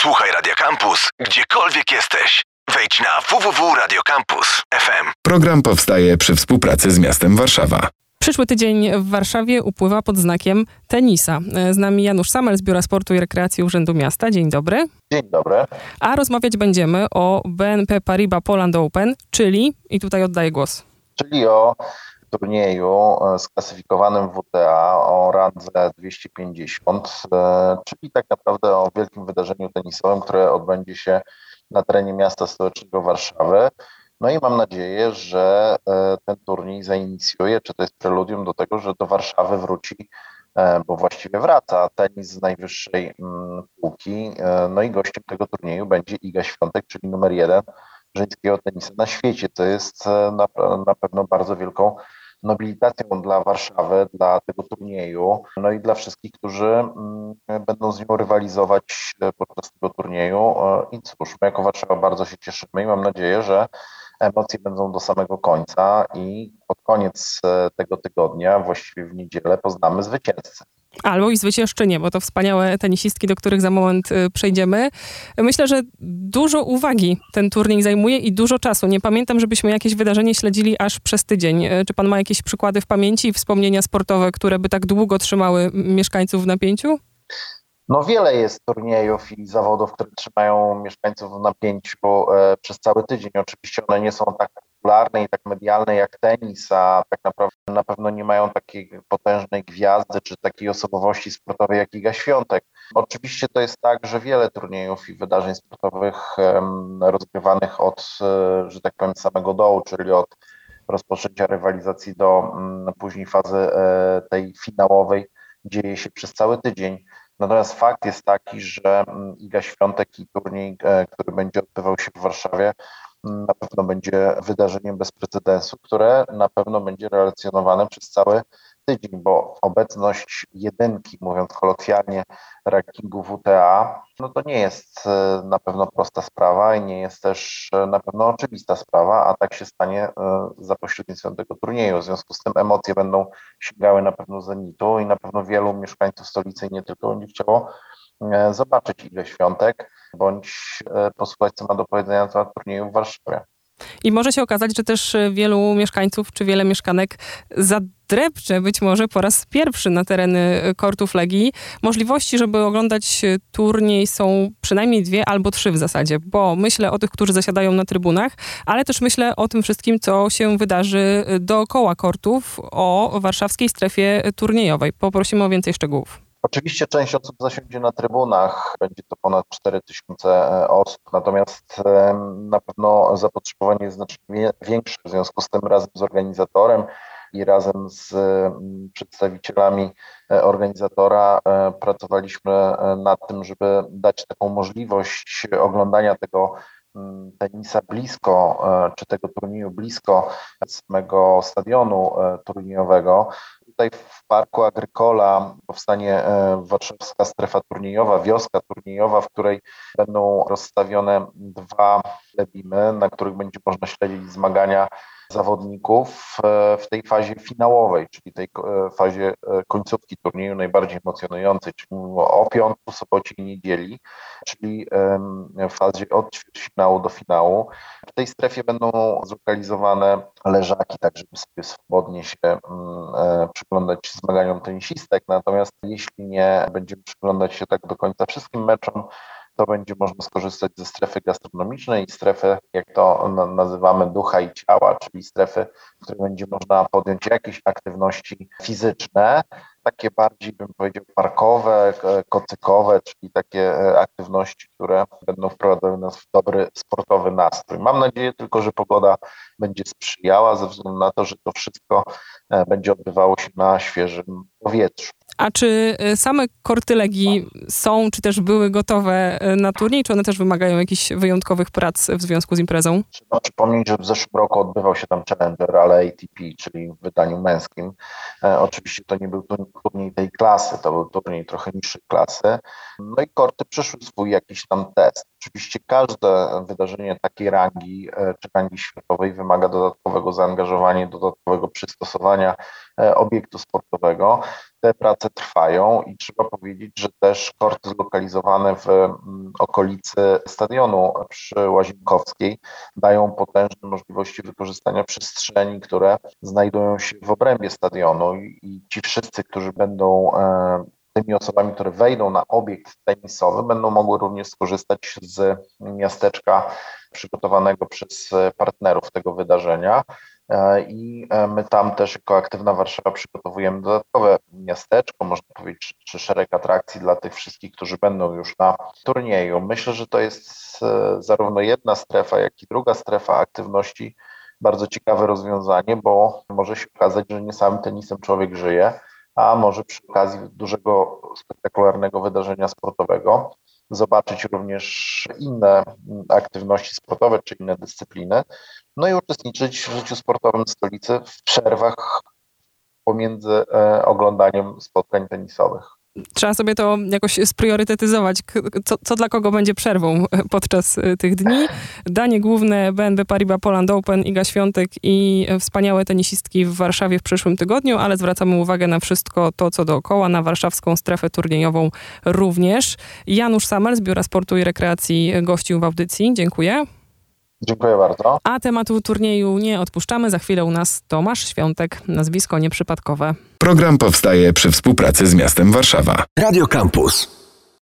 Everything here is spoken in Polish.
Słuchaj Radio Campus, gdziekolwiek jesteś. Wejdź na www.radiocampus.fm. Program powstaje przy współpracy z miastem Warszawa. Przyszły tydzień w Warszawie upływa pod znakiem tenisa. Z nami Janusz Samel z Biura Sportu i Rekreacji Urzędu Miasta. Dzień dobry. Dzień dobry. A rozmawiać będziemy o BNP Paribas Poland Open, czyli, i tutaj oddaję głos. Czyli o turnieju e, sklasyfikowanym WTA o randze 250, e, czyli tak naprawdę o wielkim wydarzeniu tenisowym, które odbędzie się na terenie miasta stołecznego Warszawy. No i mam nadzieję, że e, ten turniej zainicjuje, czy to jest preludium do tego, że do Warszawy wróci, bo właściwie wraca tenis z najwyższej mm, półki. No i gościem tego turnieju będzie Iga Świątek, czyli numer jeden żeńskiego tenisa na świecie. To jest na, na pewno bardzo wielką nobilitacją dla Warszawy, dla tego turnieju, no i dla wszystkich, którzy mm, będą z nią rywalizować e, podczas tego turnieju. E, I cóż, my jako Warszawa bardzo się cieszymy i mam nadzieję, że emocje będą do samego końca i pod koniec e, tego tygodnia, właściwie w niedzielę, poznamy zwycięzcę. Albo i zwyciężczynie, bo to wspaniałe tenisistki, do których za moment y, przejdziemy. Myślę, że dużo uwagi ten turniej zajmuje i dużo czasu. Nie pamiętam, żebyśmy jakieś wydarzenie śledzili aż przez tydzień. Y, czy pan ma jakieś przykłady w pamięci i wspomnienia sportowe, które by tak długo trzymały mieszkańców w napięciu? No wiele jest turniejów i zawodów, które trzymają mieszkańców w napięciu e, przez cały tydzień. Oczywiście one nie są tak popularne i tak medialne jak tenis, a tak naprawdę na pewno nie mają takiej potężnej gwiazdy czy takiej osobowości sportowej jak Iga Świątek. Oczywiście to jest tak, że wiele turniejów i wydarzeń sportowych rozgrywanych od, e, że tak powiem, samego dołu, czyli od rozpoczęcia rywalizacji do mm, później fazy e, tej finałowej dzieje się przez cały tydzień. Natomiast fakt jest taki, że mm, Iga Świątek i turniej, e, który będzie odbywał się w Warszawie, na pewno będzie wydarzeniem bez precedensu, które na pewno będzie relacjonowane przez cały tydzień, bo obecność jedynki, mówiąc kolokwialnie, rankingu WTA, no to nie jest e, na pewno prosta sprawa i nie jest też e, na pewno oczywista sprawa, a tak się stanie e, za pośrednictwem tego turnieju. W związku z tym emocje będą sięgały na pewno zenitu i na pewno wielu mieszkańców stolicy nie tylko będzie chciało zobaczyć ile świątek, bądź posłuchać, co ma do powiedzenia na temat turnieju w Warszawie. I może się okazać, że też e, wielu mieszkańców czy wiele mieszkanek zadrepcze być może po raz pierwszy na tereny e, kortów Legii. Możliwości, żeby oglądać e, turniej są przynajmniej dwie albo trzy w zasadzie, bo myślę o tych, którzy zasiadają na trybunach, ale też myślę o tym wszystkim, co się wydarzy dookoła kortów, o warszawskiej strefie turniejowej. Poprosimy o więcej szczegółów. Oczywiście część osób zasiądzie na trybunach, będzie to ponad 4000 e, osób, natomiast e, na pewno zapotrzebowanie jest znacznie większe, w związku z tym razem z organizatorem i razem z przedstawicielami e, organizatora pracowaliśmy nad tym, żeby dać taką możliwość oglądania tego tenisa blisko, czy tego turnieju blisko samego stadionu turniejowego tutaj w Parku Agrykola powstanie e, warszawska strefa turniejowa, wioska turniejowa, w której będą rozstawione dwa lebimy, na których będzie można śledzić zmagania zawodników e, w tej fazie finałowej, czyli tej e, fazie końcówki turnieju najbardziej emocjonującej, czyli o piątku, sobocie i niedzieli, czyli w fazie od ćwierćfinału do finału. W tej strefie będą zlokalizowane leżaki, tak żeby sobie swobodnie się mm, e, przyglądać zmaganiom tenisistek, natomiast jeśli nie będziemy przyglądać się tak do końca wszystkim meczom, to będzie można skorzystać ze strefy gastronomicznej i strefy, jak to nazywamy, ducha i ciała, czyli strefy, w której będzie można podjąć jakieś aktywności fizyczne, takie bardziej, bym powiedział, parkowe, kocykowe, czyli takie e, aktywności, które będą wprowadzały nas w dobry sportowy nastrój. Mam nadzieję tylko, że pogoda będzie sprzyjała, ze względu na to, że to wszystko e, będzie odbywało się na świeżym powietrzu. A czy y, same korty Legii są, czy też były gotowe y, na turniej, czy one też wymagają jakichś wyjątkowych prac w związku z imprezą? Trzeba przypomnieć, że w zeszłym roku odbywał się tam Challenger, ale ATP, czyli w wydaniu męskim. E, oczywiście to nie był turniej tej klasy, to był turniej trochę niższej klasy. No i korty przeszły swój jakiś tam test. Oczywiście każde wydarzenie takiej rangi e, czy rangi światowej wymaga dodatkowego zaangażowania, dodatkowego przystosowania e, obiektu sportowego. Te prace trwają i trzeba powiedzieć, że też korty zlokalizowane w mm, okolicy stadionu przy Łazienkowskiej dają potężne możliwości wykorzystania przestrzeni, które znajdują się w obrębie stadionu i ci wszyscy, którzy będą e, tymi osobami, które wejdą na obiekt tenisowy, będą mogły również skorzystać z miasteczka przygotowanego przez partnerów tego wydarzenia. E, I e, my tam też jako Aktywna Warszawa przygotowujemy dodatkowe miasteczko, można powiedzieć, czy szereg atrakcji dla tych wszystkich, którzy będą już na turnieju. Myślę, że to jest e, zarówno jedna strefa, jak i druga strefa aktywności bardzo ciekawe rozwiązanie, bo może się okazać, że nie samym tenisem człowiek żyje, a może przy okazji dużego, spektakularnego wydarzenia sportowego zobaczyć również inne aktywności sportowe czy inne dyscypliny, no i uczestniczyć w życiu sportowym stolicy w przerwach pomiędzy e, oglądaniem spotkań tenisowych trzeba sobie to jakoś spriorytetyzować, co, co, dla kogo będzie przerwą podczas y, tych dni. Danie główne BNB Paribas Poland Open, Iga Świątek i wspaniałe tenisistki w Warszawie w przyszłym tygodniu, ale zwracamy uwagę na wszystko to, co dookoła, na warszawską strefę turniejową również. Janusz Samel z Biura Sportu i Rekreacji gościł w audycji. Dziękuję. Dziękuję bardzo. A tematu turnieju nie odpuszczamy. Za chwilę u nas Tomasz Świątek, nazwisko nieprzypadkowe. Program powstaje przy współpracy z miastem Warszawa. Radio Campus.